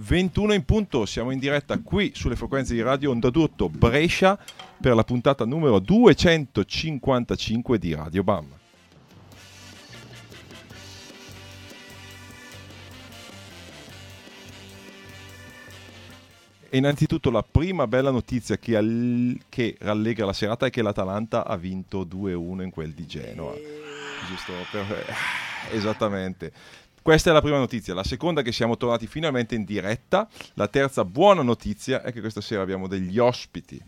21 in punto, siamo in diretta qui sulle frequenze di Radio Onda d'Urto Brescia per la puntata numero 255 di Radio Bam. E innanzitutto la prima bella notizia che, al- che rallegra la serata è che l'Atalanta ha vinto 2-1 in quel di Genoa. Giusto per... Esattamente. Questa è la prima notizia. La seconda è che siamo tornati finalmente in diretta. La terza buona notizia è che questa sera abbiamo degli ospiti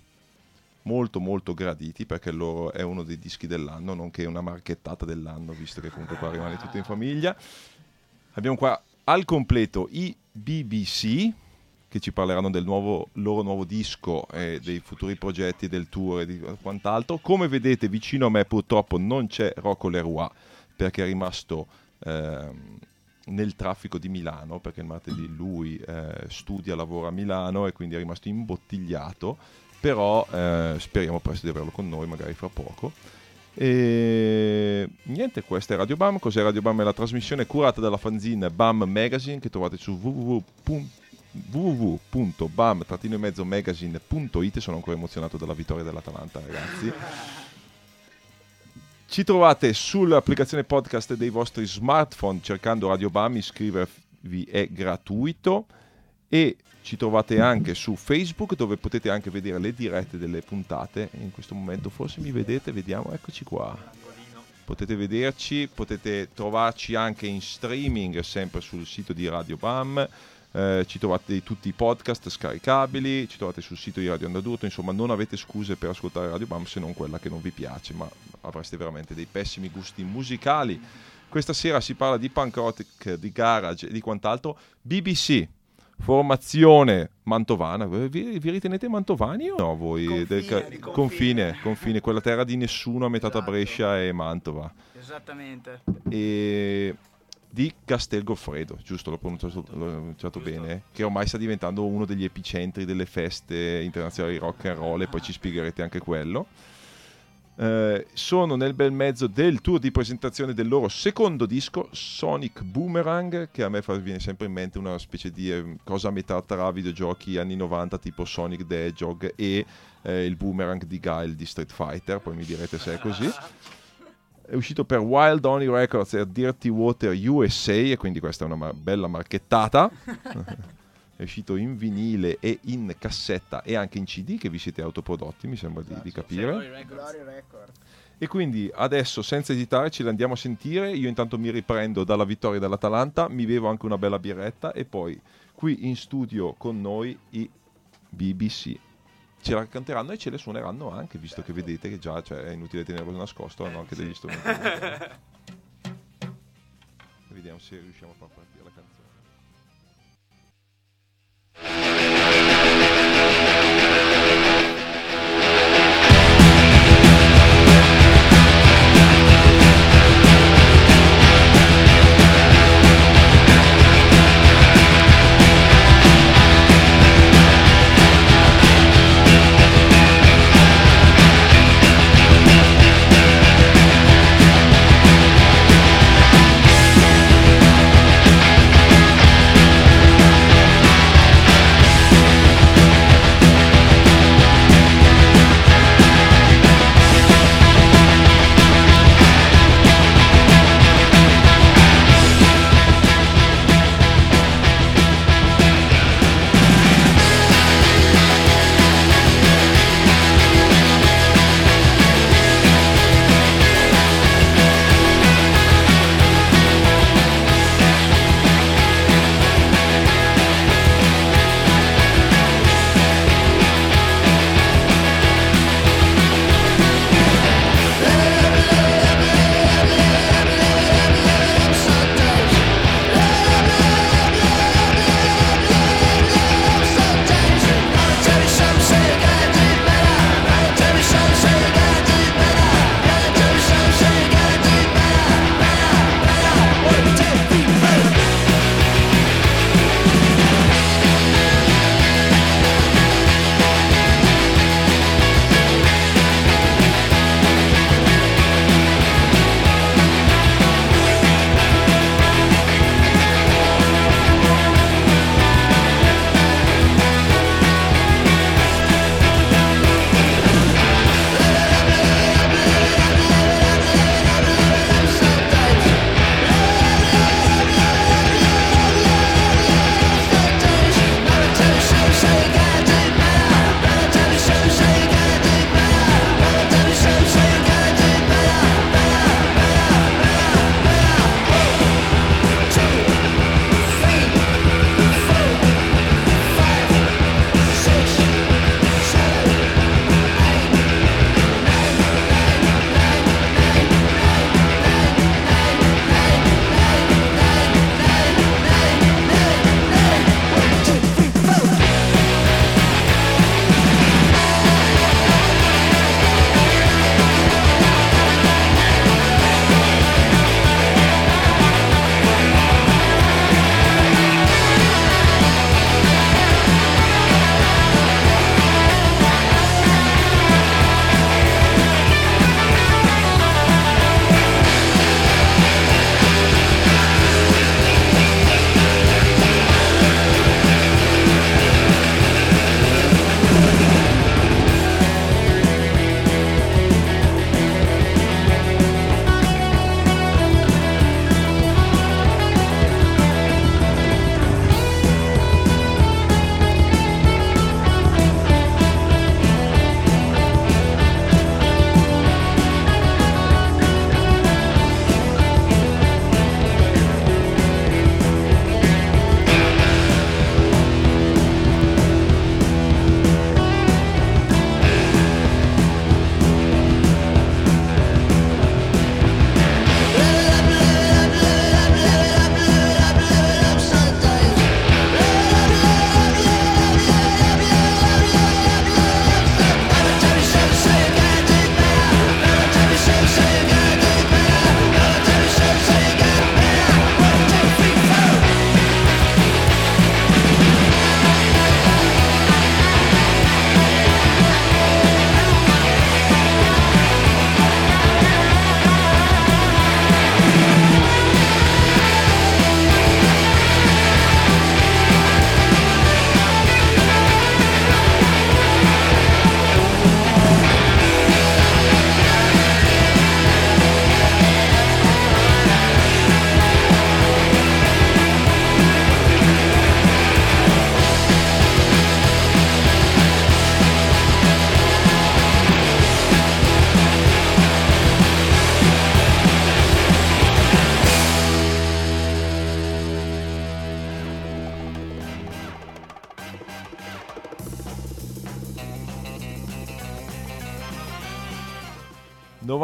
molto molto graditi perché loro è uno dei dischi dell'anno, nonché una marchettata dell'anno, visto che comunque qua rimane tutto in famiglia. Abbiamo qua al completo i BBC che ci parleranno del nuovo, loro nuovo disco e dei futuri progetti del tour e di quant'altro. Come vedete vicino a me purtroppo non c'è Rocco Leroy perché è rimasto ehm, nel traffico di Milano perché il martedì lui eh, studia, lavora a Milano e quindi è rimasto imbottigliato però eh, speriamo presto di averlo con noi magari fra poco e niente, questa è Radio Bam. Cos'è Radio Bam? È la trasmissione curata dalla fanzine Bam Magazine che trovate su www.bam-magazine.it. Sono ancora emozionato dalla vittoria dell'Atalanta, ragazzi. Ci trovate sull'applicazione podcast dei vostri smartphone cercando Radio Bam, iscrivervi è gratuito e ci trovate anche su Facebook dove potete anche vedere le dirette delle puntate. In questo momento forse mi vedete, vediamo, eccoci qua. Potete vederci, potete trovarci anche in streaming sempre sul sito di Radio Bam. Eh, ci trovate tutti i podcast scaricabili, ci trovate sul sito di Radio Andadurto, insomma non avete scuse per ascoltare Radio Bam se non quella che non vi piace, ma avreste veramente dei pessimi gusti musicali. Questa sera si parla di punk rock, di garage e di quant'altro. BBC, formazione mantovana, vi, vi, ritenete mantovani o no voi? Confine, Del confine, confine. confine, quella terra di nessuno a metà tra Esatto. Brescia e Mantova. Esattamente. E di Castel Goffredo, giusto l'ho pronunciato, l'ho pronunciato bene, che ormai sta diventando uno degli epicentri delle feste internazionali rock and roll e poi ci spiegherete anche quello. Eh, sono nel bel mezzo del tour di presentazione del loro secondo disco, Sonic Boomerang, che a me fa, viene sempre in mente una specie di eh, cosa a metà tra videogiochi anni 90 tipo Sonic the Hedgehog e eh, il Boomerang di Guile di Street Fighter, poi mi direte se è così. È uscito per Wild Only Records e Dirty Water USA e quindi questa è una ma- bella marchettata. è uscito in vinile e in cassetta e anche in CD che vi siete autoprodotti, mi sembra di, di capire. E quindi adesso senza esitare ce l'andiamo a sentire. Io intanto mi riprendo dalla vittoria dell'Atalanta, mi bevo anche una bella birretta e poi qui in studio con noi i BBC. Ce la canteranno e ce le suoneranno anche, visto che vedete che già cioè, è inutile tenerlo nascosto, hanno anche degli strumenti. Vediamo se riusciamo a far partire la canzone.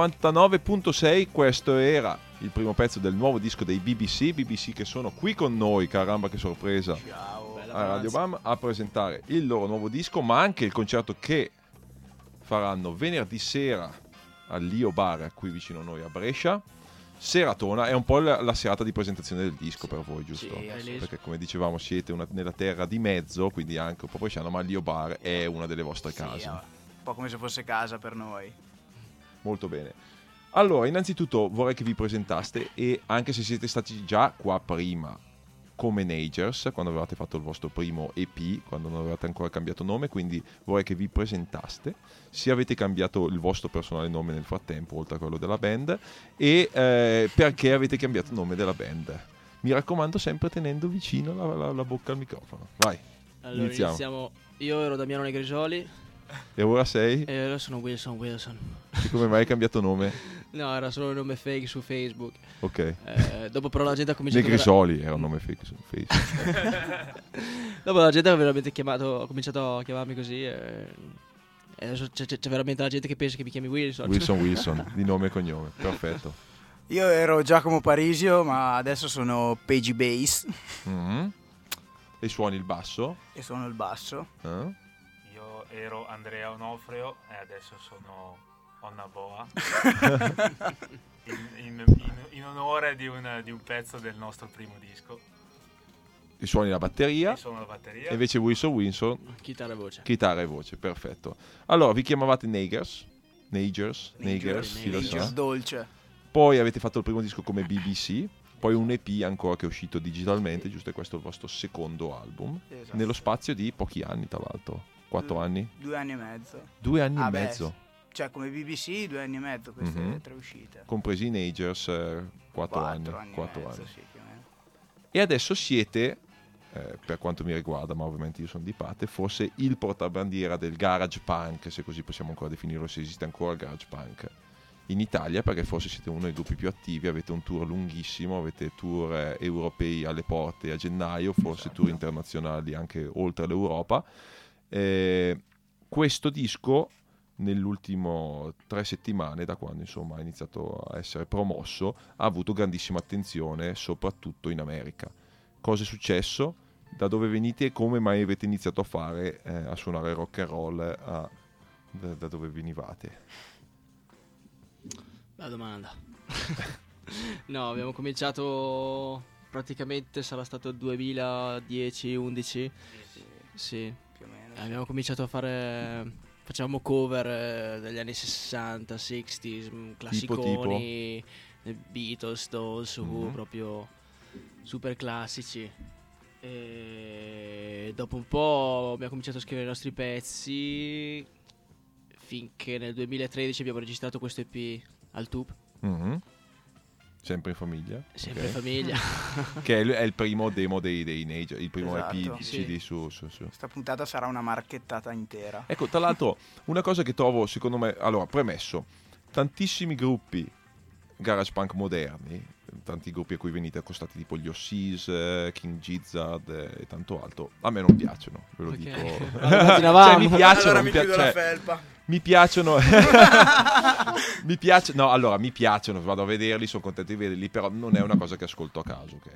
99.6 questo era il primo pezzo del nuovo disco dei BBC BBC che sono qui con noi caramba che sorpresa Ciao. A Radio. Bam a presentare il loro nuovo disco ma anche il concerto che faranno venerdì sera all'Io Bar qui vicino a noi a Brescia Seratona è un po' la, la serata di presentazione del disco per voi giusto? Sì, perché come dicevamo siete una- nella terra di mezzo quindi anche un po' bresciano ma l'Io Bar è una delle vostre Sì, case un po' come se fosse casa per noi. Molto bene. Allora, innanzitutto vorrei che vi presentaste e anche se siete stati già qua prima come Nagers, quando avevate fatto il vostro primo EP, quando non avevate ancora cambiato nome, quindi vorrei che vi presentaste, se avete cambiato il vostro personale nome nel frattempo, oltre a quello della band, e eh, perché avete cambiato nome della band. Mi raccomando sempre tenendo vicino la, la- la bocca al microfono. Vai. Allora Iniziamo. iniziamo. Io ero Damiano Negrisoli E ora sei? e ora sono Wilson Wilson. E come mai hai cambiato nome? No, era solo un nome fake su Facebook. Ok. Eh, dopo però la gente ha cominciato Negrisoli era un nome fake su Facebook. Dopo la gente ha veramente chiamato, ha cominciato a chiamarmi così e, e adesso c'è, c'è- c'è veramente la gente che pensa che mi chiami Wilson. Wilson Wilson, di nome e cognome, perfetto. Io ero Giacomo Parisio, ma adesso sono Pagey Bass Mhm. E suoni il basso? e suono il basso. eh? Io ero Andrea Onofreo e adesso sono Onna Boa. in, in- in- in onore di un, di un pezzo del nostro primo disco. E suoni la batteria. E sono la batteria. E invece Wilson Wilson, Chitarra e voce. chitarra e voce, perfetto. Allora, vi chiamavate Nagers? Nagers? Nagers, lo Nagers sa. Dolce. Poi avete fatto il primo disco come BBC, poi un EP ancora che è uscito digitalmente, giusto? E questo è il vostro secondo album. Esatto. Nello spazio di pochi anni, tra l'altro. Quattro Mm. anni? Due anni e mezzo. Due anni Ah, e beh, mezzo. Cioè, come BBC, due anni e mezzo queste Mhm. tre uscite. Compresi i Nagers, eh, quattro anni. Quattro anni. e Quattro mezzo, anni. sì. E adesso siete, eh, per quanto mi riguarda, ma ovviamente io sono di parte, forse il portabandiera del garage punk, se così possiamo ancora definirlo, se esiste ancora il garage punk in Italia, perché forse siete uno dei gruppi più attivi, avete un tour lunghissimo, avete tour eh, europei alle porte a gennaio, forse Esatto. tour internazionali anche oltre l'Europa. Eh, questo disco nell'ultimo tre settimane da quando insomma ha iniziato a essere promosso ha avuto grandissima attenzione soprattutto in America. Cosa è successo? Da dove venite e come mai avete iniziato a fare eh, a suonare rock and roll a- da, da dove venivate? Bella domanda. no, abbiamo cominciato praticamente sarà stato il 2010-11. Sì, abbiamo cominciato a fare facevamo cover eh, degli anni 60, 60s, mm, classiconi, eh, Beatles, Stones, Mhm. proprio super classici. E dopo un po' abbiamo cominciato a scrivere i nostri pezzi finché nel 2013 abbiamo registrato questo EP al Tube, Mhm. Sempre in famiglia sempre in famiglia. che è il, è il primo demo dei, dei Nature, il primo Esatto. EP Sì. CD su, su, su. Questa puntata sarà una marchettata intera. Ecco, tra l'altro, una cosa che trovo, secondo me, allora, premesso, tantissimi gruppi garage punk moderni, tanti gruppi a cui venite accostati tipo gli Ossis, eh, King Gizzard eh, e tanto altro, a me non piacciono, ve lo Ok. dico. Cioè, mi piacciono, allora mi mi pia- chiudo cioè, la felpa. mi piacciono mi piace no allora mi piacciono vado a vederli sono contento di vederli però non è una cosa che ascolto a caso ok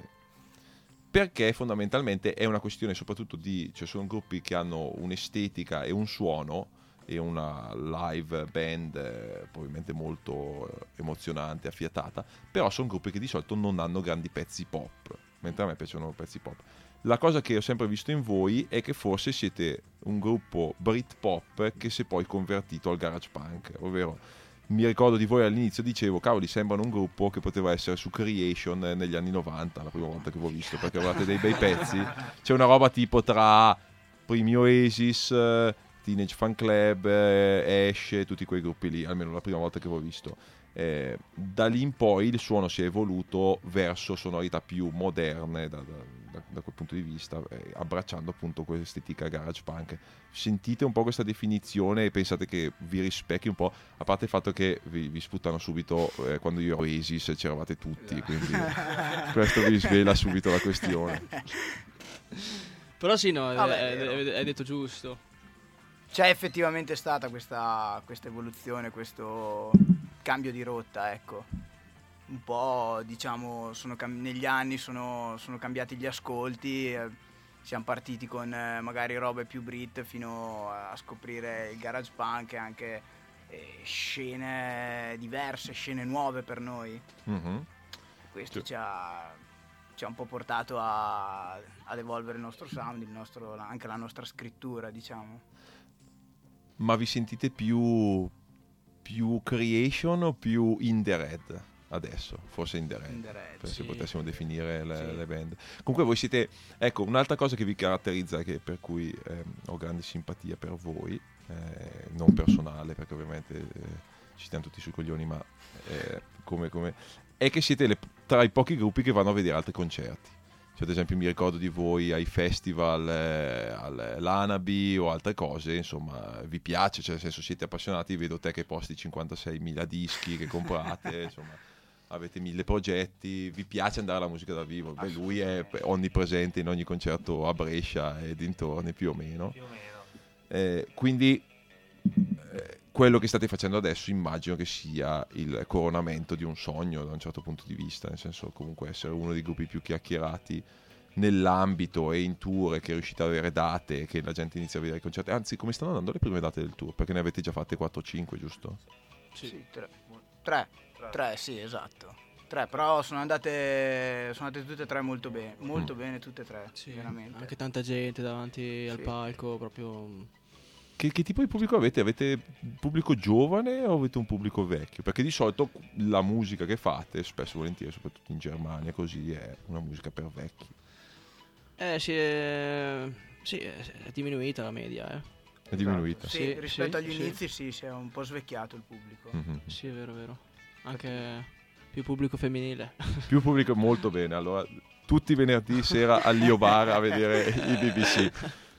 perché fondamentalmente è una questione soprattutto di cioè sono gruppi che hanno un'estetica e un suono e una live band eh, probabilmente molto eh, emozionante affiatata però sono gruppi che di solito non hanno grandi pezzi pop mentre a me piacciono pezzi pop. La cosa che ho sempre visto in voi è che forse siete un gruppo Britpop che si è poi convertito al garage punk, ovvero mi ricordo di voi all'inizio dicevo cavoli sembrano un gruppo che poteva essere su Creation eh, negli anni 90 la prima volta che vi ho visto perché avevate dei bei pezzi c'è una roba tipo tra primi Oasis eh, Teenage Fan Club eh, Ash e tutti quei gruppi lì almeno la prima volta che vi ho visto Eh, da lì in poi il suono si è evoluto verso sonorità più moderne da, da- da- da quel punto di vista eh, abbracciando appunto quest'estetica garage punk sentite un po' questa definizione e pensate che vi rispecchi un po', a parte il fatto che vi, vi sputano subito eh, quando io ero Oasis c'eravate tutti, quindi questo vi svela subito la questione. Però sì, no, vero. hai hai detto giusto. C'è effettivamente stata questa, questa evoluzione, questo cambio di rotta, ecco. Un po', diciamo, cam- negli anni sono, sono, cambiati gli ascolti, eh, siamo partiti con eh, magari robe più Brit fino a scoprire il garage punk e anche eh, scene diverse, scene nuove per noi. Mm-hmm. Questo ci ha, ci ha, un po' portato a, ad evolvere il nostro sound, il nostro, anche la nostra scrittura, diciamo. Ma vi sentite più, più creation o più in the red? adesso, forse in the red, in the red sì. se potessimo definire le, sì. le, band. Comunque voi siete, ecco, un'altra cosa che vi caratterizza, che per cui eh, ho grande simpatia per voi, eh, non personale, perché ovviamente eh, ci stiamo tutti sui coglioni, ma eh, come, come, è che siete le, tra i pochi gruppi che vanno a vedere altri concerti. Cioè, ad esempio, mi ricordo di voi ai festival, eh, all'Anabi o altre cose, insomma, vi piace, cioè, nel senso siete appassionati, vedo te che posti 56.000 dischi che comprate, insomma avete mille progetti, vi piace andare alla musica dal vivo. Beh, lui è onnipresente in ogni concerto a Brescia e dintorni più o meno. Più o meno. Eh, quindi eh, quello che state facendo adesso immagino che sia il coronamento di un sogno da un certo punto di vista, nel senso comunque essere uno dei gruppi più chiacchierati nell'ambito e in tour che riuscite ad avere date che la gente inizia a vedere i concerti. Anzi, come stanno andando le prime date del tour? Perché ne avete già fatte 4-5, giusto? Sì, sì tre. tre. Tre, sì, esatto. Tre, però sono andate, sono andate tutte e tre molto bene, molto mm. bene tutte e tre, sì, veramente. Anche tanta gente davanti sì. al palco, proprio... Che, che, tipo di pubblico avete? Avete pubblico giovane o avete un pubblico vecchio? Perché di solito la musica che fate, spesso e volentieri, soprattutto in Germania, così è una musica per vecchi. Eh sì, è, sì, è diminuita la media, eh. È diminuita? Sì, sì rispetto sì, agli inizi sì, si è un po' svecchiato il pubblico. Mm-hmm. Sì, è vero, è vero anche più pubblico femminile. Più pubblico molto bene, allora tutti i venerdì sera all'Io Bar a vedere i BBC.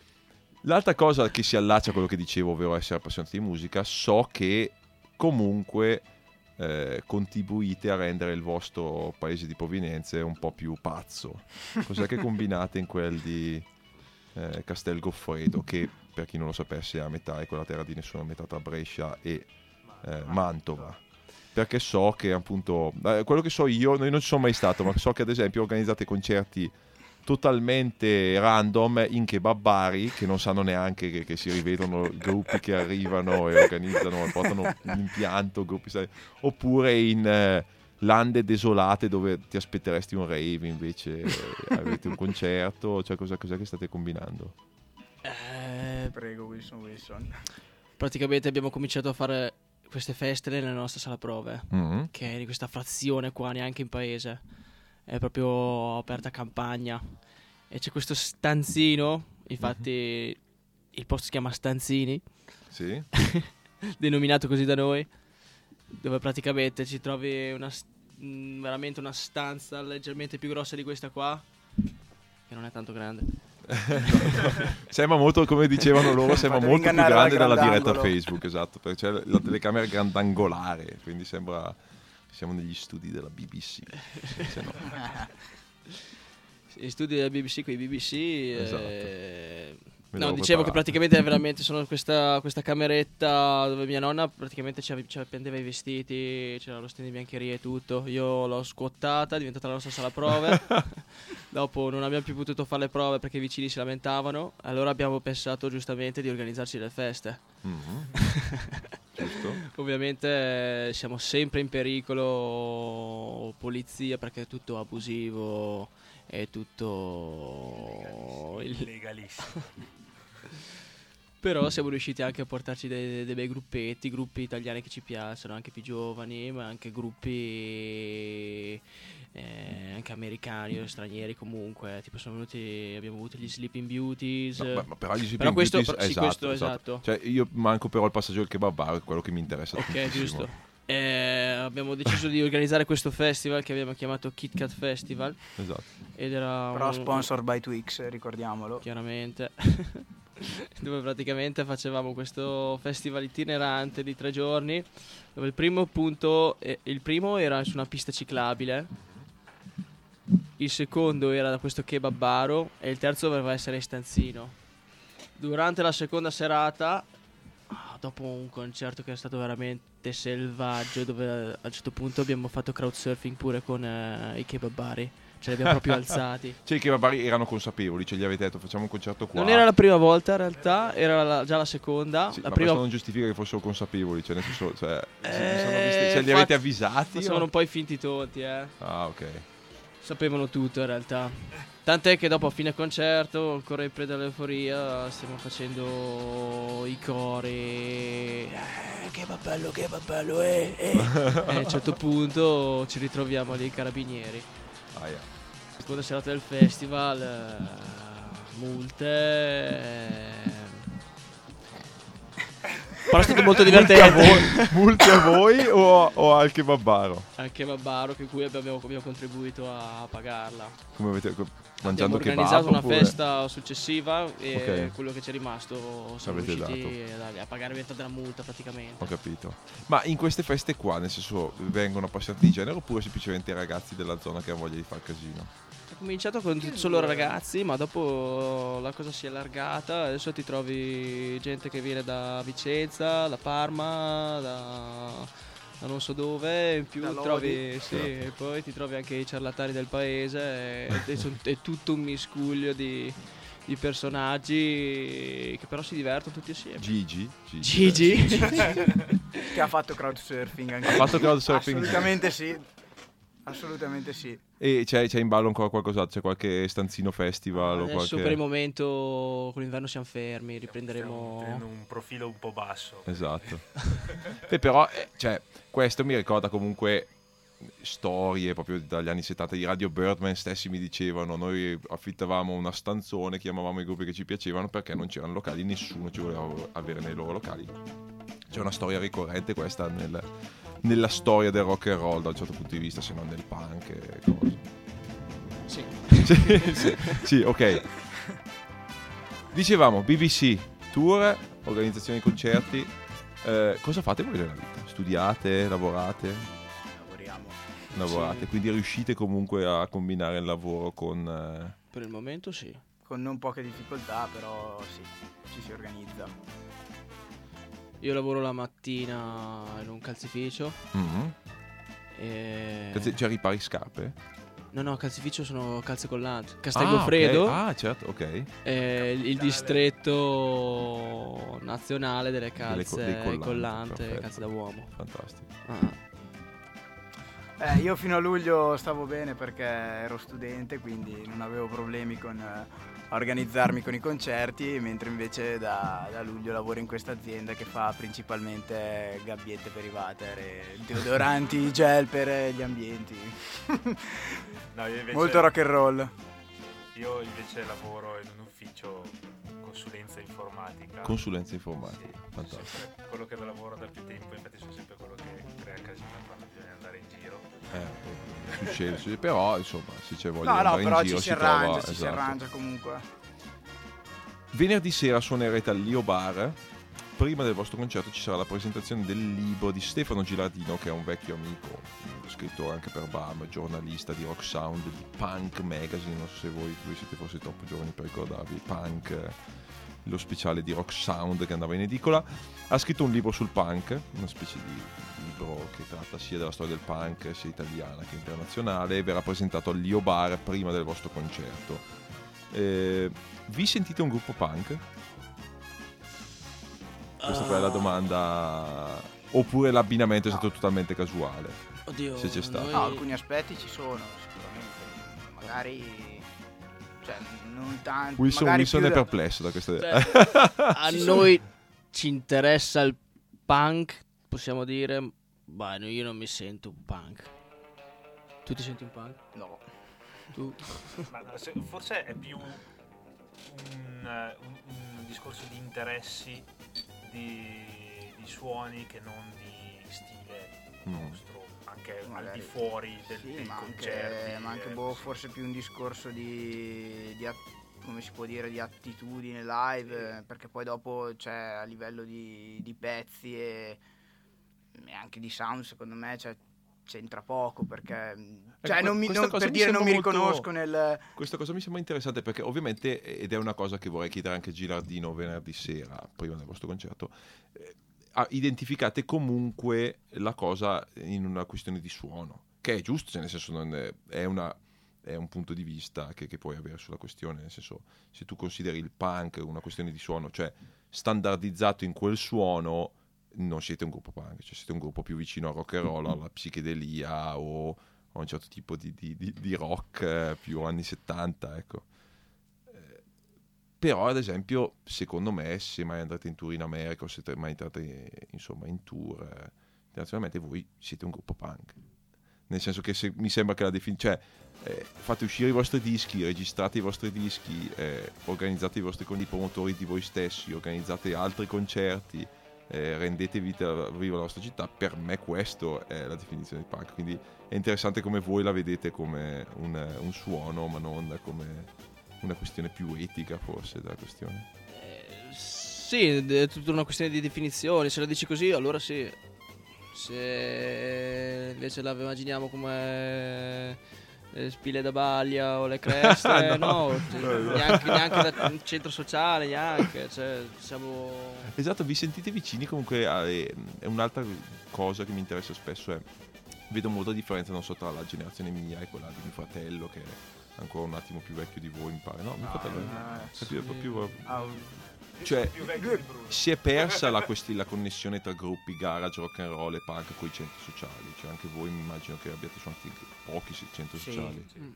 L'altra cosa che si allaccia a quello che dicevo, ovvero essere appassionati di musica, so che comunque eh, contribuite a rendere il vostro paese di provenienza un po' più pazzo. Cos'è che combinate in quel di eh, Castel Goffredo, che per chi non lo sapesse è a metà, è quella terra di nessuna metà tra Brescia e eh, Mantova perché so che appunto eh, quello che so io, io non ci sono mai stato, ma so che ad esempio organizzate concerti totalmente random in kebabari che non sanno neanche che, che, si rivedono gruppi che arrivano e organizzano portano l'impianto gruppi oppure in eh, lande desolate dove ti aspetteresti un rave invece avete un concerto cioè cosa, cos'è che state combinando? Eh, prego Wilson Wilson. Praticamente abbiamo cominciato a fare queste feste nella nostra sala prove, mm-hmm. che è di questa frazione qua, neanche in paese, è proprio aperta campagna. E c'è questo stanzino, infatti mm-hmm. il posto si chiama Stanzini, sì. denominato così da noi, dove praticamente ci trovi una, mm, veramente una stanza leggermente più grossa di questa qua, che non è tanto grande sembra molto, come dicevano loro, sembra molto più grande della diretta Facebook, esatto, perché c'è la telecamera grandangolare, quindi sembra siamo negli studi della BBC. No. Gli studi della BBC con i BBC. Esatto. Eh, No, dicevo che praticamente è veramente sono questa, questa cameretta dove mia nonna praticamente ci, ci appendeva i vestiti, c'era lo stand di biancheria e tutto. Io l'ho scuottata, è diventata la nostra sala prove. Dopo non abbiamo più potuto fare le prove perché i vicini si lamentavano. Allora abbiamo pensato giustamente di organizzarci le feste. Mm-hmm. Ovviamente eh, siamo sempre in pericolo, polizia perché è tutto abusivo, è tutto illegalissimo. Però siamo riusciti anche a portarci dei, dei bei gruppetti, gruppi italiani che ci piacciono, anche più giovani, ma anche gruppi eh, anche americani o stranieri comunque. Tipo sono venuti, abbiamo avuto gli Sleeping Beauties. No, ma però gli Sleeping però questo, Beauties, sì, esatto, questo, esatto. esatto. Cioè io manco però il passaggio del kebab bar, è quello che mi interessa. Ok, giusto. Eh, abbiamo deciso di organizzare questo festival che abbiamo chiamato Kit Kat Festival. Esatto. Ed era Però un... sponsor by Twix, ricordiamolo. Chiaramente. dove praticamente facevamo questo festival itinerante di tre giorni, dove il primo punto, eh, il primo era su una pista ciclabile, il secondo era da questo kebabaro e il terzo doveva essere in stanzino. Durante la seconda serata, dopo un concerto che è stato veramente selvaggio, dove a un certo punto abbiamo fatto crowdsurfing pure con uh, i kebabari. Ce li abbiamo proprio alzati. Cioè, i kebabari erano consapevoli, ce li avete detto facciamo un concerto qua. Non era la prima volta in realtà, era la, già la seconda. Sì, la ma prima... questo non giustifica che fossero consapevoli, cioè, nel senso, cioè, Eh, visti, cioè li avete avvisati? Facevano o- un po' i finti tonti, eh. Ah, ok. Sapevano tutto in realtà. Tant'è che dopo a fine concerto, ancora in preda all'euforia, stiamo facendo i cori. Eh, che bello, che bello, eh, eh. e a un certo punto ci ritroviamo lì i carabinieri. Yeah. Seconda serata del festival, eh, multe. eh. Però è stato molto Multi a divertente. voi, multi a voi o, o al kebabbaro? Anche Babbaro, che cui abbiamo, abbiamo contribuito a pagarla. Come avete co- Abbiamo mangiando kebab? organizzato una oppure- festa successiva e Ok. quello che ci è rimasto siamo Avete riusciti a, dargli- a pagare metà della multa praticamente. Ho capito. Ma in queste feste qua, nel senso, vengono appassionati di genere oppure semplicemente ragazzi della zona che hanno voglia di far casino? È cominciato con solo ragazzi, ma dopo la cosa si è allargata. Adesso ti trovi gente che viene da Vicenza, da Parma, da, da non so dove. In più trovi, sì, Certo. e poi ti trovi anche i ciarlatani del paese. e- e è tutto un miscuglio di, di personaggi che però si divertono tutti assieme. Gigi? Gigi. Che ha fatto crowdsurfing anche. Ha fatto crowdsurfing? Assolutamente sì. Assolutamente sì. E c'è, c'è in ballo ancora qualcos'altro? C'è qualche stanzino festival o Adesso qualche... per il momento con l'inverno siamo fermi, riprenderemo. tenendo un profilo un po' basso. Esatto. Beh, però, eh, cioè, questo mi ricorda comunque storie proprio dagli anni 70 di Radio Birdman stessi mi dicevano noi affittavamo una stanzone chiamavamo i gruppi che ci piacevano perché non c'erano locali nessuno ci voleva avere nei loro locali c'è una storia ricorrente questa nel- nella storia del rock and roll da un certo punto di vista se non del punk e cose Sì. sì, sì, sì, ok. Dicevamo BBC, tour, organizzazione di concerti. Eh, cosa fate voi nella vita? Studiate, lavorate? Lavoriamo. Lavorate, Sì. quindi riuscite comunque a combinare il lavoro con... eh, Per il momento sì. Con non poche difficoltà, però sì, ci si organizza. Io lavoro la mattina in un calzificio. mhm. E... Cazzo, Cioè ripari scarpe? No, no, calzificio sono calze collanti. Ah, Castelgofredo ok. Ah, certo, ok. è il distretto nazionale delle Delle co- calze dei collanti, collante, perfetto. calze da uomo. Fantastico. Ah. Eh, io fino a luglio stavo bene perché ero studente, quindi non avevo problemi con eh, a organizzarmi con i concerti, mentre invece da, da luglio lavoro in questa azienda che fa principalmente gabbiette per i water, e deodoranti, gel per gli ambienti. No, io invece, Molto rock and roll. Io invece lavoro in un ufficio consulenza informatica. Consulenza informatica, Sì, fantastico. quello che lavoro da più tempo, infatti sono sempre quello che crea casino quando Eh, succede, succede, però insomma se c'è voglia No, di no, andare però in ci giro si si arrangia, trova... ci si esatto. arrangia comunque. Venerdì sera suonerete al Lio Bar. Prima del vostro concerto ci sarà la presentazione del libro di Stefano Gilardino, che è un vecchio amico, scrittore anche per BAM, giornalista di Rock Sound, di Punk Magazine. Non so se voi, voi siete forse troppo giovani per ricordarvi Punk, lo speciale di Rock Sound che andava in edicola. Ha scritto un libro sul punk, una specie di libro che tratta sia della storia del punk, sia italiana che internazionale, verrà presentato al Lio Bar prima del vostro concerto. Eh, vi sentite un gruppo punk? Questa poi è la domanda. Oppure l'abbinamento è stato totalmente casuale. Oddio, Se c'è stato. noi- No, alcuni aspetti ci sono sicuramente. Magari. Cioè, non tanto. Wilson, Wilson è da- perplesso da queste. Cioè, a Ci sono- noi ci interessa il punk, possiamo dire, no, io non mi sento un punk. Tu ti senti un punk? No. Tu? Ma forse è più un, un- un discorso di interessi, di, di suoni che non di stile Mm. nostro, anche al Magari. di fuori del, Sì, dei ma anche, concerti. ma anche eh, boh, sì. forse più un discorso di, di at- come si può dire, di attitudine live, eh, perché poi dopo c'è a livello di, di pezzi e, e anche di sound, secondo me cioè, c'entra poco, perché cioè, que- non mi, non- per dire non mi molto- riconosco nel... Questa cosa mi sembra interessante perché ovviamente, ed è una cosa che vorrei chiedere anche a Gilardino venerdì sera, prima del vostro concerto, eh, identificate comunque la cosa in una questione di suono, che è giusto, cioè nel senso non è, è, una, è un punto di vista che, che, puoi avere sulla questione, nel senso se tu consideri il punk una questione di suono, cioè standardizzato in quel suono, non siete un gruppo punk, cioè siete un gruppo più vicino al rock and roll, alla psichedelia o a un certo tipo di, di, di, di rock eh, più anni 70, ecco. Però ad esempio secondo me se mai andate in tour in America o se mai entrate insomma in tour eh, internazionalmente voi siete un gruppo punk. Nel senso che se, mi sembra che la definizione cioè eh, fate uscire i vostri dischi registrate i vostri dischi eh, organizzate i vostri con i promotori di voi stessi organizzate altri concerti eh, rendete vita, viva la vostra città per me questo è la definizione di punk quindi è interessante come voi la vedete come un, un suono ma non come una questione più etica forse della questione. Sì, è tutta una questione di definizione, se la dici così allora sì. Se invece la immaginiamo come le spille da baglia o le creste, no, no, cioè, neanche, neanche da centro sociale, neanche. Cioè, siamo... Esatto, vi sentite vicini comunque è un'altra cosa che mi interessa spesso è vedo molta differenza non so tra la generazione mia e quella di mio fratello che ancora un attimo più vecchio di voi, mi pare. No, mio no, fratello è sì. più, più, ah, cioè, si è persa la, questi, la, connessione tra gruppi garage, rock and roll e punk con i centri sociali. Cioè, anche voi mi immagino che abbiate suonati pochi centri sì, sociali. Sì, mm.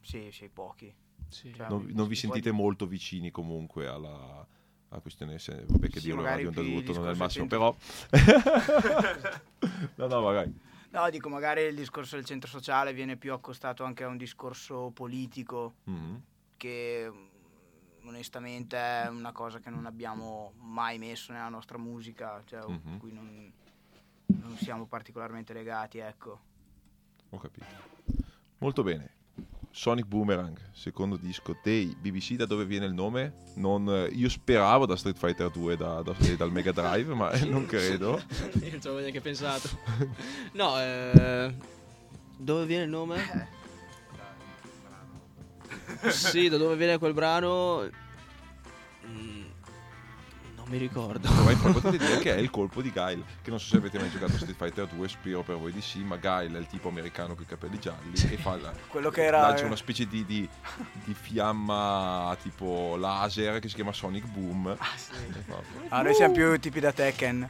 sì, sì pochi. Sì. Cioè, non, non vi sentite molto vicini comunque alla, alla questione se, vabbè che sì, dire radio onda adulto non è il massimo però no no magari No, dico, magari il discorso del centro sociale viene più accostato anche a un discorso politico, mm-hmm. che onestamente è una cosa che non abbiamo mai messo nella nostra musica, cioè mm-hmm. cui non, non siamo particolarmente legati, ecco. Ho capito. Molto bene. Sonic Boomerang, secondo disco dei BBC, da dove viene il nome? Non, eh, io speravo da Street Fighter 2 da, da, dal Mega Drive, ma non credo. io non ci avevo neanche pensato. No, eh, dove viene il nome? Sì, da dove viene quel brano? mi ricordo. Poi potete dire che è il colpo di Guile, che non so se avete mai giocato Street Fighter 2, spero per voi di sì, ma Guile è il tipo americano con i capelli gialli e fa la, quello che era lancia una specie di, di, di, fiamma tipo laser che si chiama Sonic Boom. Ah, sì. ah noi siamo più tipi da Tekken.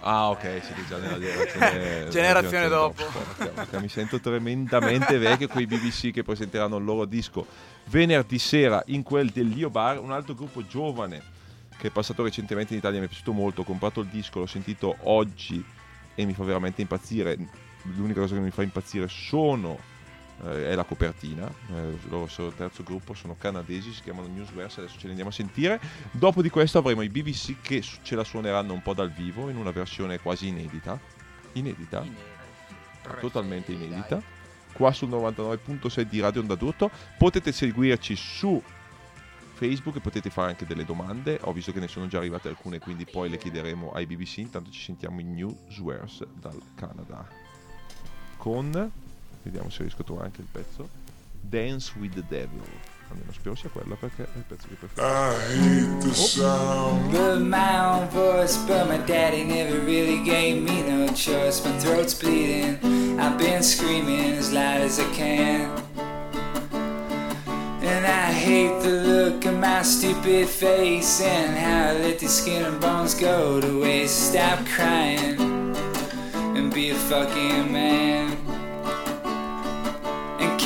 Ah, ok, siete già nella generazione, generazione dopo. dopo. Okay, mi sento tremendamente vecchio con i BBC che presenteranno il loro disco venerdì sera in quel del Lio Bar, un altro gruppo giovane che è passato recentemente in Italia, mi è piaciuto molto, ho comprato il disco, l'ho sentito oggi e mi fa veramente impazzire. L'unica cosa che mi fa impazzire sono, eh, è la copertina, eh, loro sono il terzo gruppo, sono canadesi, si chiamano Newsverse, adesso ce li andiamo a sentire. Dopo di questo avremo i BBC che ce la suoneranno un po' dal vivo in una versione quasi inedita. Inedita? inedita. Totalmente inedita. Qua sul 99.6 di Radio Onda d'Urto. Potete seguirci su Facebook potete fare anche delle domande, ho visto che ne sono già arrivate alcune, quindi poi le chiederemo ai BBC, intanto ci sentiamo in Newswares dal Canada. Con, vediamo se riesco a trovare anche il pezzo, Dance with the Devil. Almeno spero sia quella perché è il pezzo che preferisco. I hate the sound of my own voice, but my daddy never really gave me no choice. My throat's bleeding, I've been screaming as loud as I can. And I hate the look of my stupid face and how I let these skin and bones go to waste. Stop crying and be a fucking man.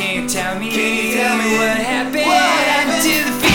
And can you tell me, can you tell me what happened, what happened. to the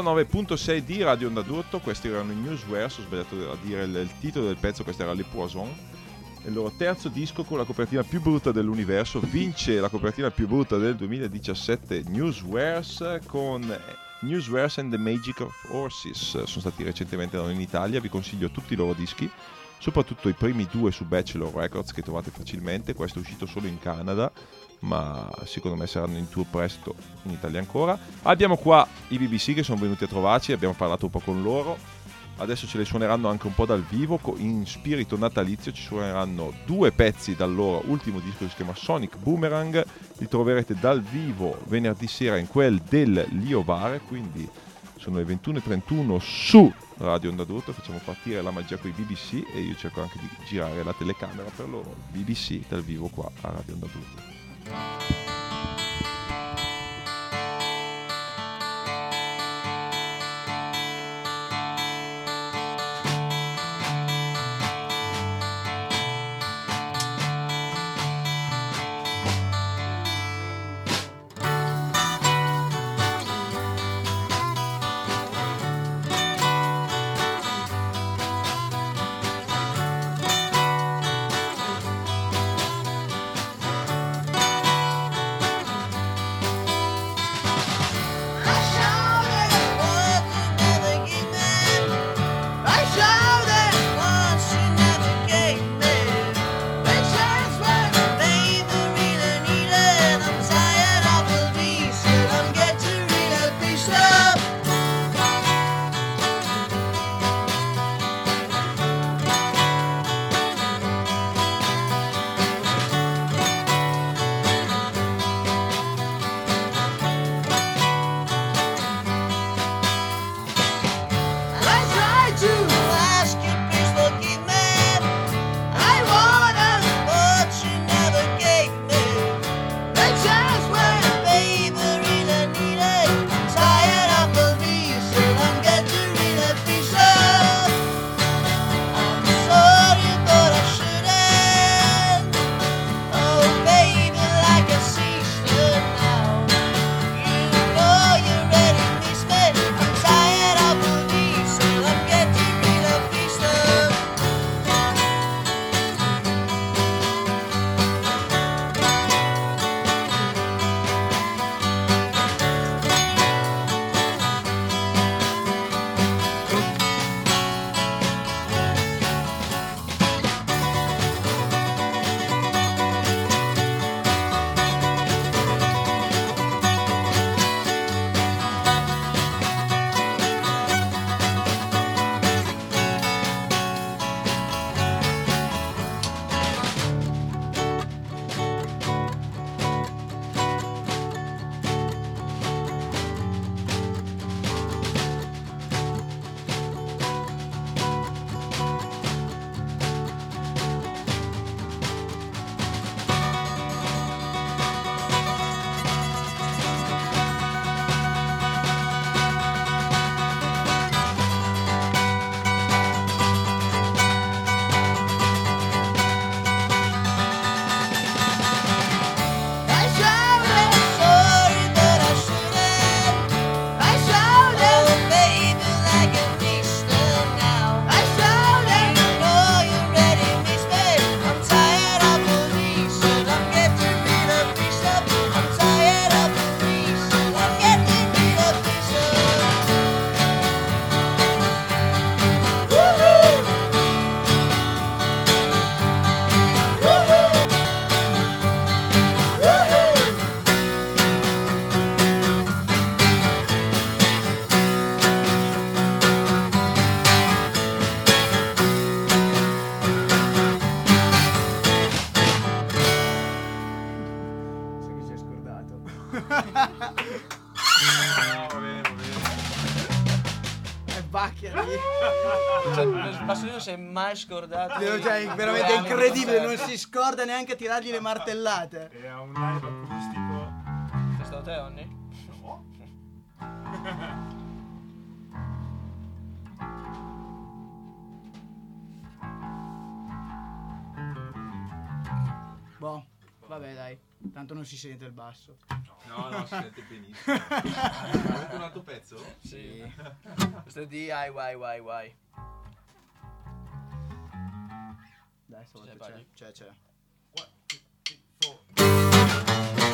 99.6 di Radio Onda d'Urto, questi erano i Newswares, ho sbagliato a dire il, titolo del pezzo, questo era Le Poison. Il loro terzo disco con la copertina più brutta dell'universo, vince la copertina più brutta del 2017 Newswares con Newswares and the Magic of Horses. Sono stati recentemente in Italia, vi consiglio tutti i loro dischi, soprattutto i primi due su Bachelor Records che trovate facilmente, questo è uscito solo in Canada, ma secondo me saranno in tour presto in Italia ancora. Abbiamo qua i BBC che sono venuti a trovarci, abbiamo parlato un po' con loro. Adesso ce le suoneranno anche un po' dal vivo, in spirito natalizio ci suoneranno due pezzi dal loro ultimo disco che si chiama Sonic Boomerang, li troverete dal vivo venerdì sera in quel del Lio Bar, quindi sono le 21.31 su Radio Onda d'Urto, facciamo partire la magia con i BBC e io cerco anche di girare la telecamera per loro, BBC dal vivo qua a Radio Onda d'Urto. Música scordato. Cioè, è veramente incredibile, non si scorda neanche a tirargli le martellate. E ha un live acustico. È stato te, Onni? No. Boh, vabbè dai, tanto non si sente il basso. No, no, si sente benissimo. Avete un altro pezzo? Sì. Questo è DIY. Dai, stavolta C'è, c'è, vai. c'è, c'è. Oh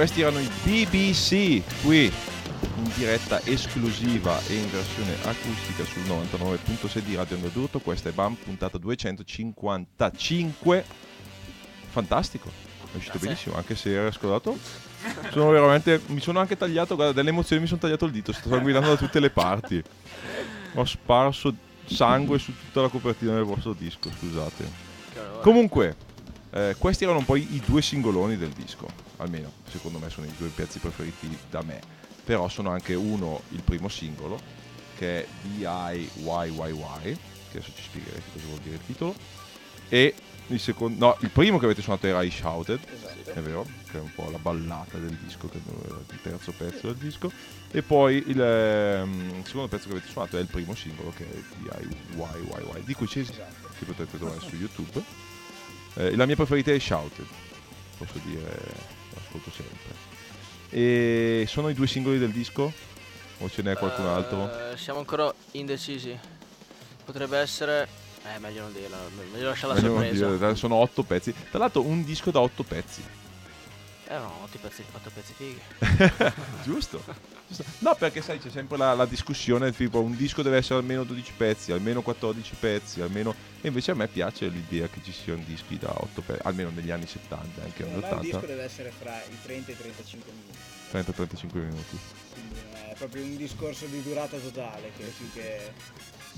questi erano i BBC qui in diretta esclusiva e in versione acustica sul 99.6 di Radio Andadurto. Questa è BAM puntata 255. Fantastico, è uscito Grazie. benissimo, anche se era scordato. Sono veramente, mi sono anche tagliato, guarda, delle emozioni mi sono tagliato il dito, sto sanguinando da tutte le parti. Ho sparso sangue su tutta la copertina del vostro disco, scusate. Comunque, eh, questi erano poi i due singoloni del disco, almeno secondo me sono i due pezzi preferiti da me, però sono anche uno il primo singolo, che è DIYYY, che adesso ci spiegherete cosa vuol dire il titolo, E il, secondo, no, il primo che avete suonato era I Shouted, Esatto. è vero, che è un po' la ballata del disco, che è il terzo pezzo del disco. E poi il, ehm, secondo pezzo che avete suonato è il primo singolo, che è DIYYY, di cui ci, Esatto. potete trovare su YouTube. Eh, la mia preferita è Shouted, posso dire, l'ascolto sempre. E sono i due singoli del disco? O ce n'è qualcun altro? Eh, siamo ancora indecisi. Potrebbe essere. Eh, meglio non dirlo. Meglio lasciare la sorpresa. dire, sono otto pezzi. Tra l'altro un disco da otto pezzi. Eh no, otto pezzi, otto pezzi fighi. Giusto? No, perché sai, c'è sempre la, la discussione, tipo un disco deve essere almeno 12 pezzi, almeno 14 pezzi, almeno... E invece a me piace l'idea che ci siano dischi da 8 pezzi, almeno negli anni 70, anche negli Secondo me un disco 80, deve essere fra i 30 e i 35 minuti. 30-35 minuti. Quindi è proprio un discorso di durata totale che più che,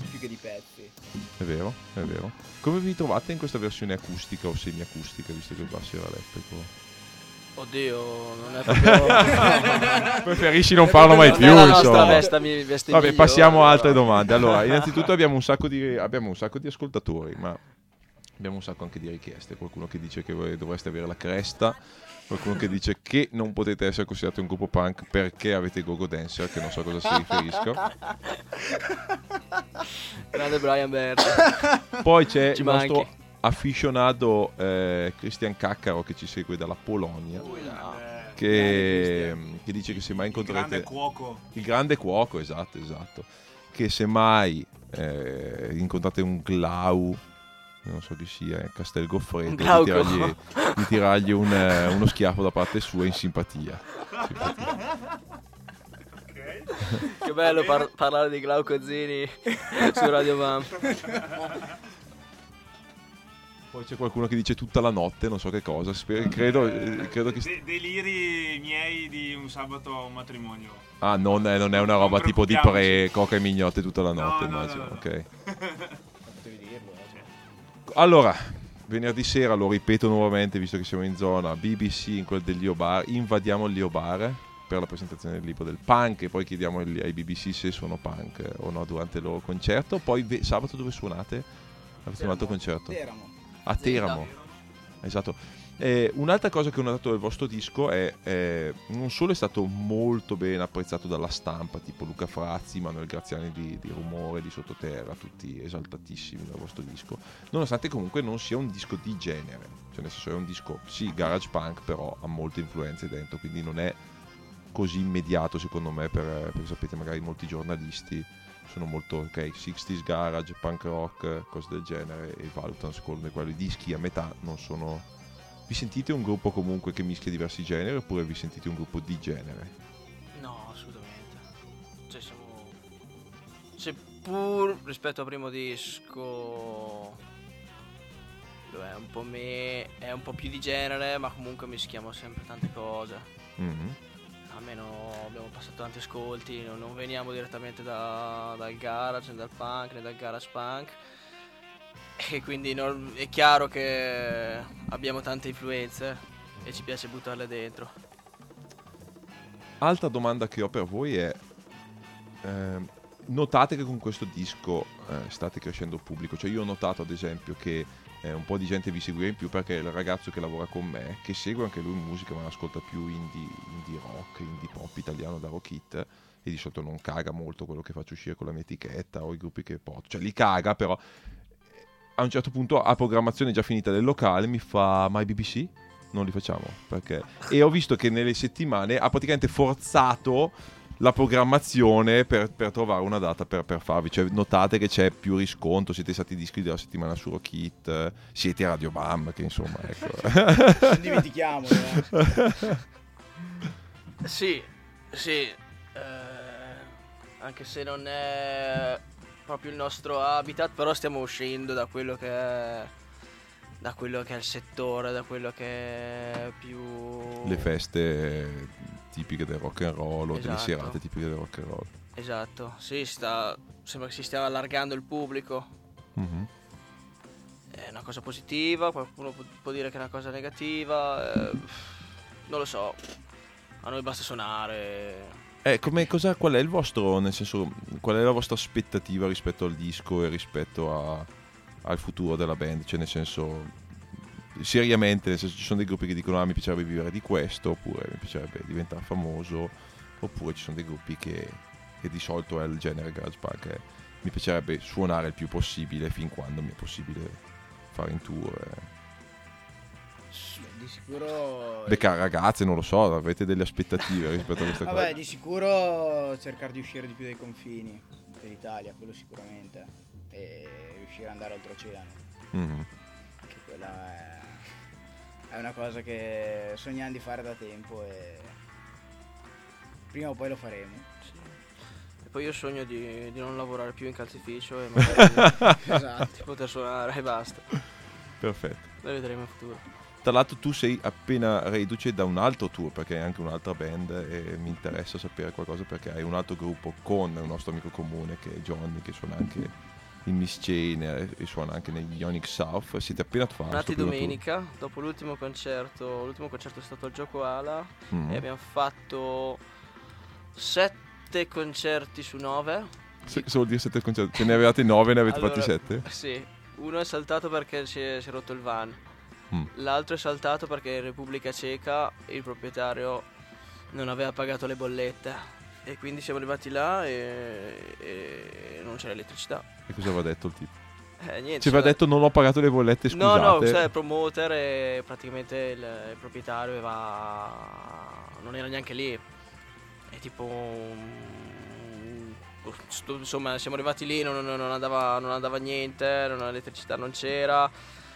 più che di pezzi. È vero, è vero. Come vi trovate in questa versione acustica o semiacustica, visto che il basso era elettrico? Oddio, non è proprio. Preferisci non farlo mai più, insomma. vesta, veste Vabbè, migliore, passiamo a altre domande. Allora, innanzitutto abbiamo un sacco di, abbiamo un sacco di ascoltatori, ma abbiamo un sacco anche di richieste. Qualcuno che dice che voi dovreste avere la cresta, qualcuno che dice che non potete essere considerati un gruppo punk perché avete Gogo Dancer, che non so a cosa si riferisca. Grande Brian Berta. Poi c'è Ci il nostro manchi. afficionato eh, Cristian Caccaro che ci segue dalla Polonia, Eh, che, che dice che se mai il grande incontrerete... cuoco. Il grande cuoco, esatto, esatto. Che se mai eh, incontrate un Glau, non so chi sia, eh, Castel Goffredo, Un di tirargli, di tirargli un, eh, uno schiaffo da parte sua in simpatia. Simpatia. Che bello par- parlare di Glauco Zini su Radio Bam. Poi c'è qualcuno che dice tutta la notte, non so che cosa. sper- credo, eh, credo che. De- deliri miei di un sabato a un matrimonio. Ah, non è, non è una roba Non tipo di pre, coca e mignotte tutta la notte, No, no, immagino. no, no. ok. Eh. Allora, venerdì sera, lo ripeto nuovamente visto che siamo in zona BBC in quel del Lio Bar, invadiamo il Lio Bar per la presentazione del libro del punk e poi chiediamo ai BBC se sono punk eh, o no durante il loro concerto. Poi ve- sabato dove suonate? Avete suonato il concerto? Teramo. A Teramo. Esatto. Eh, un'altra cosa che ho notato del vostro disco è eh, non solo è stato molto ben apprezzato dalla stampa, tipo Luca Frazzi, Manuel Graziani di, di Rumore, di Sottoterra, tutti esaltatissimi dal vostro disco, nonostante comunque non sia un disco di genere, cioè nel senso è un disco, sì, garage punk, però ha molte influenze dentro, quindi non è così immediato secondo me per, perché sapete magari molti giornalisti sono molto ok 60s garage punk rock cose del genere e valutano secondo me quelli dischi a metà non sono vi sentite un gruppo comunque che mischia diversi generi oppure vi sentite un gruppo di genere No, assolutamente. Cioè, siamo. Seppur rispetto al primo disco. lo È un po' me. È un po' più di genere, ma comunque mischiamo sempre tante cose. Mhm. Almeno abbiamo passato tanti ascolti, non, non veniamo direttamente da- dal garage, né dal punk, né dal garage punk. E quindi non- è chiaro che abbiamo tante influenze e ci piace buttarle dentro. altra domanda che ho per voi è ehm, notate che con questo disco eh, state crescendo il pubblico cioè io ho notato ad esempio che eh, un po' di gente vi seguiva in più perché il ragazzo che lavora con me che segue anche lui musica ma ascolta più indie, indie rock indie pop italiano da rock hit e di solito non caga molto quello che faccio uscire con la mia etichetta o i gruppi che porto cioè li caga però a un certo punto a programmazione già finita del locale mi fa i BBC? non li facciamo perché e ho visto che nelle settimane ha praticamente forzato la programmazione per, per trovare una data per, per farvi cioè notate che c'è più riscontro siete stati dischi della settimana su Rock Hit eh, siete Radio Bam che insomma ecco Non dimentichiamolo. eh. Sì, sì. eh, anche se non è proprio il nostro habitat, però stiamo uscendo da quello che è. Da quello che è il settore, da quello che è più. le feste tipiche del rock and roll o delle Esatto. serate tipiche del rock and roll Esatto, sì, sta, sembra che si stia allargando il pubblico. Mhm. È una cosa positiva, qualcuno pu- può dire che è una cosa negativa. eh, non lo so. A noi basta suonare. Eh, come, cosa, qual è il vostro, nel senso, qual è la vostra aspettativa rispetto al disco e rispetto a, al futuro della band, cioè nel senso seriamente, nel senso ci sono dei gruppi che dicono ah mi piacerebbe vivere di questo, oppure mi piacerebbe diventare famoso, oppure ci sono dei gruppi che, che di solito è il genere garage punk, eh, mi piacerebbe suonare il più possibile fin quando mi è possibile fare in tour. eh. Di sicuro... Beccare ragazze, non lo so, avete delle aspettative rispetto a queste Vabbè, cose. di sicuro cercare di uscire di più dai confini dell'Italia, quello sicuramente. E riuscire ad andare oltreoceano. Mhm. Che quella è, è una cosa che sogniamo di fare da tempo e prima o poi lo faremo. E poi io sogno di, di non lavorare più in calzificio e magari esatto. di poter suonare e basta. Perfetto. Lo vedremo in futuro. Tra l'altro tu sei appena reduce da un altro tour perché hai anche un'altra band e mi interessa sapere qualcosa perché hai un altro gruppo con un nostro amico comune che è Johnny che suona anche in Miss Chain e e suona anche negli Onyx South. Siete appena fatti. Nati domenica, dopo l'ultimo concerto, l'ultimo concerto è stato al Gioco Ala Mm. e abbiamo fatto sette concerti su nove. Se, solo dire sette concerti. Ce ne avevate nove, ne avete Allora, fatti sette? Sì, uno è saltato perché si è, si è rotto il van, Mm. l'altro è saltato perché in Repubblica Ceca il proprietario non aveva pagato le bollette e quindi siamo arrivati là e, e non c'era elettricità. E cosa aveva detto il tipo? Eh, niente, Ci aveva cioè- detto non ho pagato le bollette, No, scusate. no, questo è il promoter e praticamente il, il proprietario aveva... non era neanche lì. È tipo... mm, Insomma, siamo arrivati lì, non, non- non andava, non andava niente, non- l'elettricità non c'era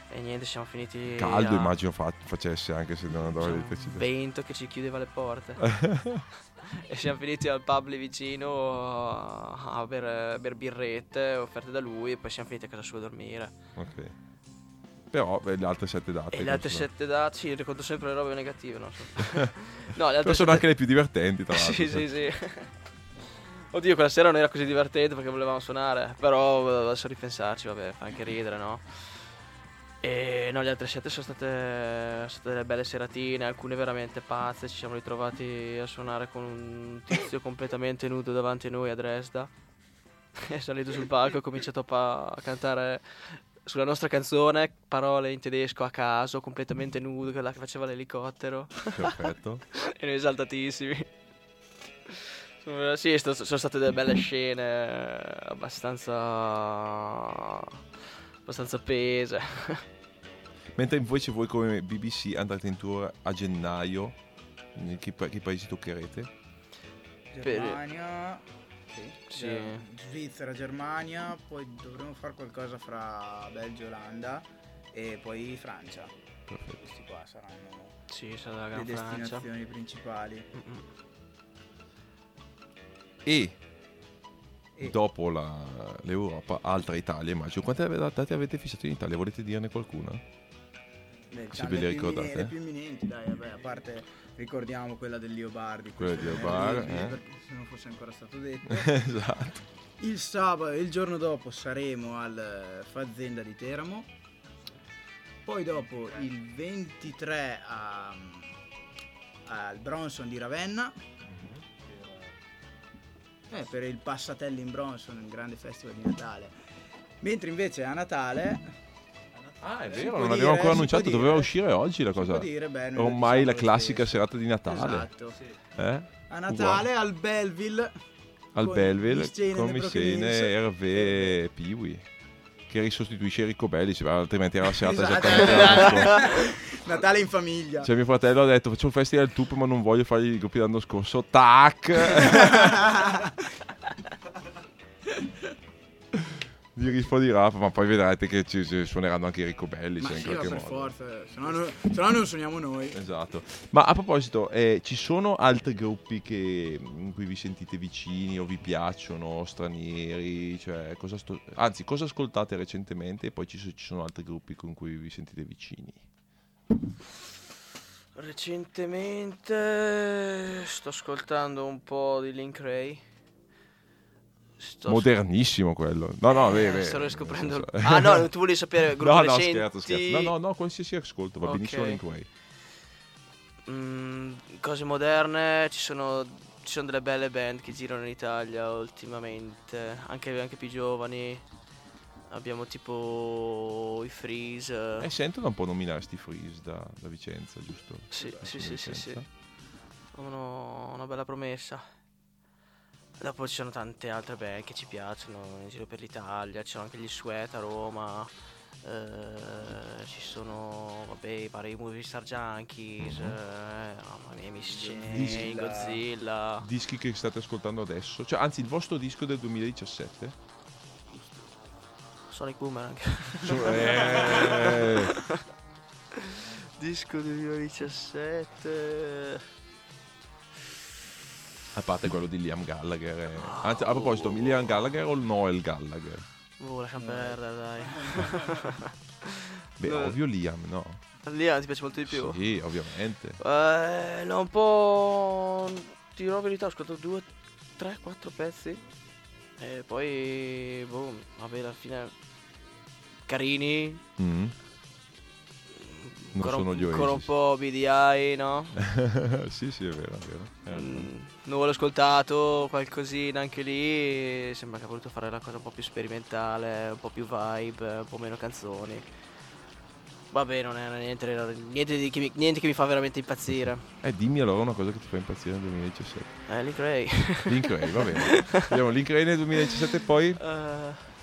e niente, siamo finiti... Caldo a- immagino fa- facesse anche se non andava l'elettricità. vento che ci chiudeva le porte. e siamo finiti al pub lì vicino a bere, a bere birrette offerte da lui e poi siamo finiti a casa sua a dormire. Ok. Però beh, le altre sette date. E le altre sette date, sì, ricordo sempre le robe negative, no? no, le altre sono anche le più divertenti, tra l'altro. Sì, sì, sì. Oddio, quella sera non era così divertente perché volevamo suonare, però eh, adesso ripensarci, vabbè, fa anche ridere, no? E no, le altre sette sono state, state delle belle seratine, alcune veramente pazze, ci siamo ritrovati a suonare con un tizio completamente nudo davanti a noi a Dresda. È salito sul palco e ha cominciato a, pa- a cantare sulla nostra canzone parole in tedesco a caso, completamente nudo, quella che faceva l'elicottero. Perfetto. e noi esaltatissimi. Sono- Sì, sto- sono state delle belle scene abbastanza. abbastanza pese. Mentre invece voi come BBC andate in tour a gennaio, in che, pa- che paesi toccherete? Germania, sì, Sì. Svizzera, Germania, poi dovremo fare qualcosa fra Belgio e Olanda e poi Francia. Perfetto. Questi qua saranno Sì, sarà la le Gran Francia. destinazioni principali. E E- dopo la- l'Europa, altra Italia, immagino. Quante date avete fissato in Italia? Volete dirne qualcuna? Beh, ve le più ricordate? immine- Le più imminenti, dai, vabbè, a parte ricordiamo quella del Liobardi. Quella questo di è Liobar, venerdì, eh. perché se non fosse ancora stato detto. esatto. Il sabato, il giorno dopo saremo al eh, Fazzenda di Teramo. Poi dopo il 23 a- al Bronson di Ravenna. Eh, per il Passatelli in Bronson, un grande festival di Natale. Mentre invece a Natale. Ah, è vero, non abbiamo ancora annunciato, doveva dire. uscire oggi la cosa. dire, beh, Ormai la diciamo lo classica stesso. serata di Natale. Esatto. Eh? A Natale al Belleville. Al con Belleville con the Miss Broken Jane, Hills. Hervé e Piwi. Che risostituisce Enrico Belli, altrimenti era la serata Esatto. esattamente. Natale in famiglia. Cioè mio fratello ha detto faccio un festival tup ma non voglio fare i gruppi l'anno scorso. Tac! Gli risponderà, ma poi vedrete che ci, ci suoneranno anche i Ricobelli. Ma cioè, in sì, qualche per modo. forza, se no, no- se no non suoniamo noi. Esatto. Ma a proposito, eh, ci sono altri gruppi che, in cui vi sentite vicini o vi piacciono, stranieri? Cioè, cosa sto- anzi, cosa ascoltate recentemente? E poi ci, ci sono altri gruppi con cui vi sentite vicini. Recentemente sto ascoltando un po' di Link Ray. Sto Modernissimo quello. No, no, Eh, vero, sto riscoprendo. senso- Ah, no, tu volevi sapere gruppi No, no, recenti? scherzo, scherzo. No, no, no, qualsiasi ascolto, va Ok. benissimo Link Way. Mm, cose moderne, ci sono, ci sono delle belle band che girano in Italia ultimamente, anche, anche più giovani. Abbiamo tipo i Freeze. Eh, sento da un po' nominare sti Freeze da, da Vicenza, giusto? Sì, Da sì, sì, sì, sì. Una bella promessa. Dopo ci sono tante altre band che ci piacciono in giro per l'Italia, ci sono anche gli Sweat a Roma, eh, ci sono vabbè, i vari Movie Star Junkies, Mhm. eh, mamma mia, Miss Jane, Godzilla. Godzilla. Dischi che state ascoltando adesso, cioè anzi il vostro disco del 2017? Sonic Boomerang. Eh, Disco 2017. A parte quello di Liam Gallagher. eh. Anzi, a proposito, Liam Gallagher o il Noel Gallagher? Oh, lasciamo perdere, dai. Beh, No. ovvio Liam, no? Lì ah, ti piace molto di più? Sì, ovviamente. Eh, no, un po'. Ti dirò la verità, ho ascoltato due, tre, quattro pezzi. E poi. Boh, vabbè, alla fine. Carini. Mm. Non ancora, sono un- gli ancora un Oasis. po' BDI, no? sì, sì, è vero, è vero. Ragione. Mm, l'ho ascoltato, qualcosina anche lì. Sembra che ha voluto fare la cosa un po' più sperimentale, un po' più vibe, un po' meno canzoni. Vabbè, non è niente, niente, di- che, mi, niente che mi fa veramente impazzire. Eh, dimmi allora una cosa che ti fa impazzire nel 2017. Eh, Link Ray. Link Ray, va bene. Abbiamo Link Ray nel 2017 e poi... Eh,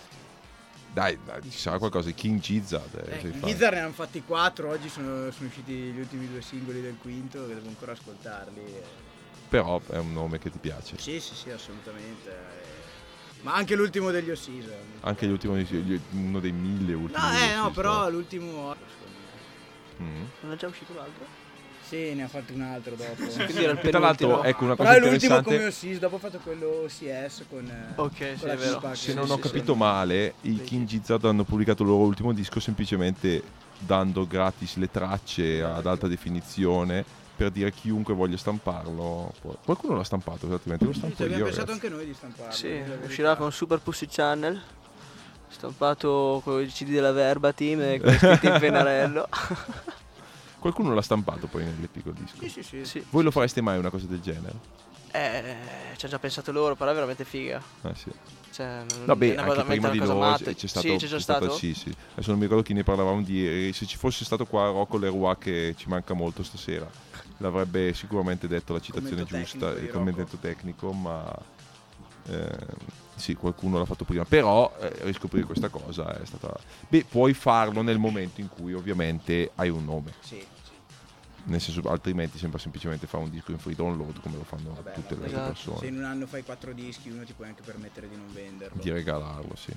Dai, dai, ci sarà qualcosa. King Gizzard. Eh, Eh. Gizzard ne hanno fatti quattro, oggi sono, sono usciti gli ultimi due singoli del quinto che devo ancora ascoltarli. eh. Però è un nome che ti piace. Sì, sì, sì, assolutamente. eh. Ma anche l'ultimo degli Ossis. Anche gli ultimi, gli- uno dei mille ultimi. No, eh, no, però l'ultimo... Mm. non è già uscito l'altro? Sì, ne ha fatto un altro dopo. Quindi era il tra l'altro, ecco una Però cosa è l'ultimo come Ossis, dopo ha fatto quello OCS con... eh, Ok, sì, con la è vero. Tupac, Se sì, non sì, ho sì. capito male, i King Gizzard hanno pubblicato il loro ultimo disco semplicemente dando gratis le tracce ad alta definizione per dire chiunque voglia stamparlo. può- Qualcuno l'ha stampato esattamente, lo Sì, stampo ci abbiamo io. pensato ragazzi. anche noi di stamparlo. Sì, uscirà con Super Pussy Channel. Stampato con i CD della Verba Team e con i scritti in pennarello. Qualcuno l'ha stampato poi nell'Epic col disco. Sì, sì, sì. sì. Voi lo fareste mai una cosa del genere? Eh, ci ha già pensato loro, però è veramente figa. Ah, sì. Cioè, Vabbè, è anche prima di noi matta. c'è stato, Sì, c'è già stata- stato. sì, sì. Adesso non mi ricordo chi ne parlavamo di ieri. Se ci fosse stato qua Rocco Leroy che ci manca molto stasera, l'avrebbe sicuramente detto la citazione Commento giusta, il commento tecnico, ma eh, sì, qualcuno l'ha fatto prima. Però eh, riscoprire questa cosa è stata... Beh, puoi farlo nel momento in cui ovviamente hai un nome. Sì. Nel senso, altrimenti sembra semplicemente fare un disco in free download come lo fanno Vabbè, tutte le esatto. altre Se persone. in un anno fai quattro dischi, uno ti puoi anche permettere di non venderlo. Di regalarlo, sì.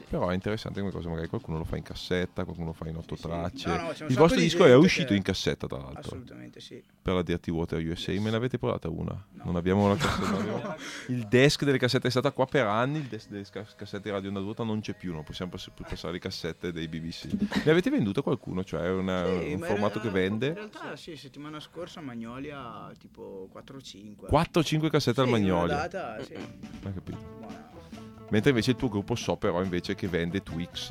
Sì. Però è interessante come cosa, magari qualcuno lo fa in cassetta, qualcuno lo fa in otto Sì, tracce. No, no, Il vostro di disco è uscito che- in cassetta, tra l'altro, Assolutamente sì. per la Dirty Water USA. Me ne avete provata una? No. Non abbiamo una cassetta. abbiamo- Il desk delle cassette è stata qua per anni, il desk delle ca- cassette di Radio Onda Ruota non c'è più, non possiamo più passare le cassette dei BBC. Ne avete venduto qualcuno? Cioè è una- Sì, un formato realtà- che vende? In realtà sì, settimana scorsa Magnolia tipo 4 o 5. 4-5 cassette al Magnolio. Data, sì. Hai capito? Buona. Mentre invece il tuo gruppo so però invece che vende Twix.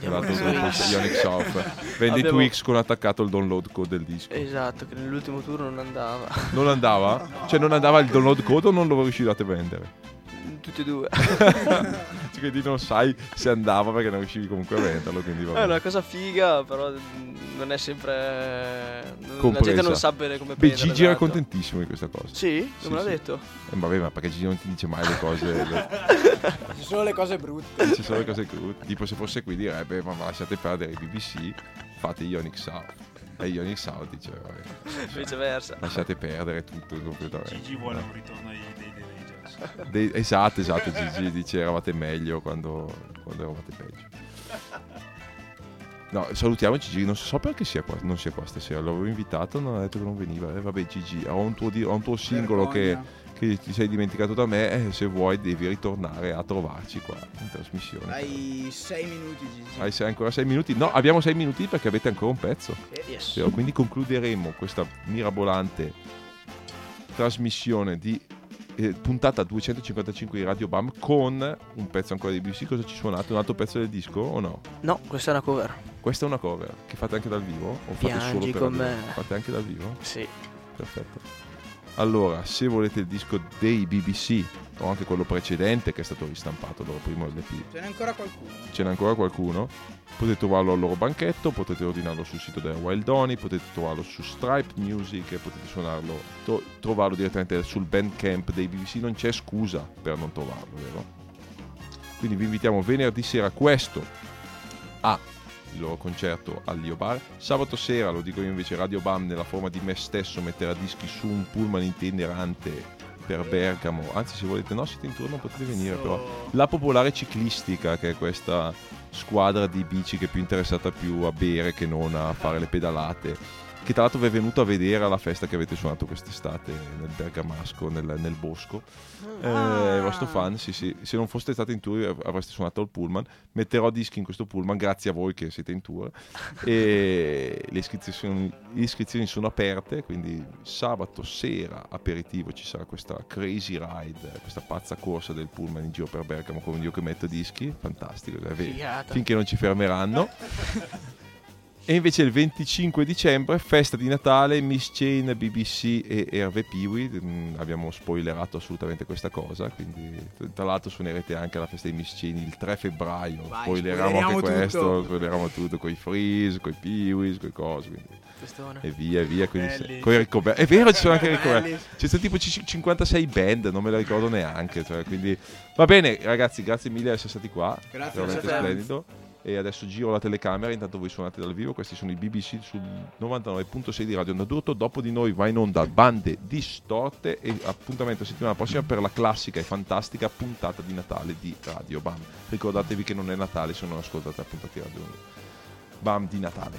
L'altro gruppo Ionic South. Vende Abbiamo- Twix con attaccato il download code del disco. Esatto, che nell'ultimo turno non andava. Non andava? Cioè non andava il download code o non lo riuscivate a vendere? Tutti e due. Cioè, quindi non sai se andava perché non riuscivi comunque a venderlo, quindi va È una cosa figa, però mm, non è sempre. La Compresa. gente non sa bene come Beh. Gigi era esatto. contentissimo di questa cosa. Sì? Sì, Non me l'ha sì. detto? Eh, vabbè, ma perché Gigi non ti dice mai le cose, le- Ci sono le cose brutte. dice solo le cose crute. Tipo se fosse qui direbbe, ma lasciate perdere i BBC, fate Ionic South. E Ionic South dice, vabbè, Viceversa. lasciate perdere tutto completamente. Gigi vuole un ritorno ai dei esatto, esatto, Gigi dice eravate meglio quando, quando eravate peggio. No, salutiamo Gigi, non so perché sia qua, non sia qua stasera, l'avevo invitato, non ha detto che non veniva. Eh, vabbè Gigi, ho un tuo, ho un tuo singolo che, che ti sei dimenticato da me e se vuoi devi ritornare a trovarci qua in trasmissione. Hai 6 minuti, Gigi. Hai sei- ancora sei minuti? No, abbiamo sei minuti perché avete ancora un pezzo. Yes. Sì, Quindi concluderemo questa mirabolante trasmissione di eh, puntata 255 di Radio Bam con un pezzo ancora di BBC. Cosa ci suonate? Un altro pezzo del disco o no? No, questa è una cover. Questa è una cover che fate anche dal vivo? O fate solo Piangi per con me. Fate anche dal vivo? Sì. Perfetto. Allora, se volete il disco dei BBC o anche quello precedente che è stato ristampato, il loro primo LP, Ce n'è ancora qualcuno. ce n'è ancora qualcuno, potete trovarlo al loro banchetto, potete ordinarlo sul sito della Wild Oni, potete trovarlo su Stripe Music e potete suonarlo, tro- trovarlo direttamente sul bandcamp dei BBC, non c'è scusa per non trovarlo, vero? Quindi vi invitiamo venerdì sera questo a il loro concerto all'Io Bar. Sabato sera, lo dico io invece, Radio Bam nella forma di me stesso metterà dischi su un pullman itinerante per Bergamo. Anzi, se volete, no, siete in turno, potete venire però. La popolare ciclistica, che è questa squadra di bici che è più interessata più a bere che non a fare le pedalate. Che tra l'altro vi è venuto a vedere alla festa che avete suonato quest'estate nel Bergamasco, nel, nel bosco. Eh, il vostro fan, sì, sì. Se non foste stati in tour av- avreste suonato al pullman. Metterò dischi in questo pullman grazie a voi che siete in tour. E le iscrizioni, le iscrizioni sono aperte, quindi sabato sera aperitivo ci sarà questa crazy ride, questa pazza corsa del pullman in giro per Bergamo con io che metto dischi. Fantastico, finché non ci fermeranno. E invece il 25 dicembre, festa di Natale, Miss Chain, BBC e Hervé Piwi. Mm, Abbiamo spoilerato assolutamente questa cosa, quindi tra l'altro suonerete anche alla festa di Miss Chain il 3 febbraio. Vai, spoileriamo anche spoileriamo questo, tutto. spoileriamo tutto con i freeze, con i Piwis, con i cose. Quindi. Quest'ora. E via, via. Quindi con i ricover- È vero, ci sono anche i Belli. ricoverti. C'è stato tipo c- 56 band, non me la ricordo neanche. cioè, quindi va bene, ragazzi, grazie mille di essere stati qua. Grazie veramente a te. splendido. E adesso giro la telecamera, intanto voi suonate dal vivo. Questi sono i BBC sul 99.6 di Radio Onda d'Urto. Dopo di noi va in onda bande distorte. E appuntamento settimana prossima per la classica e fantastica puntata di Natale di Radio Bam. Ricordatevi che non è Natale se non ascoltate la puntata di Radio. Bam di Natale.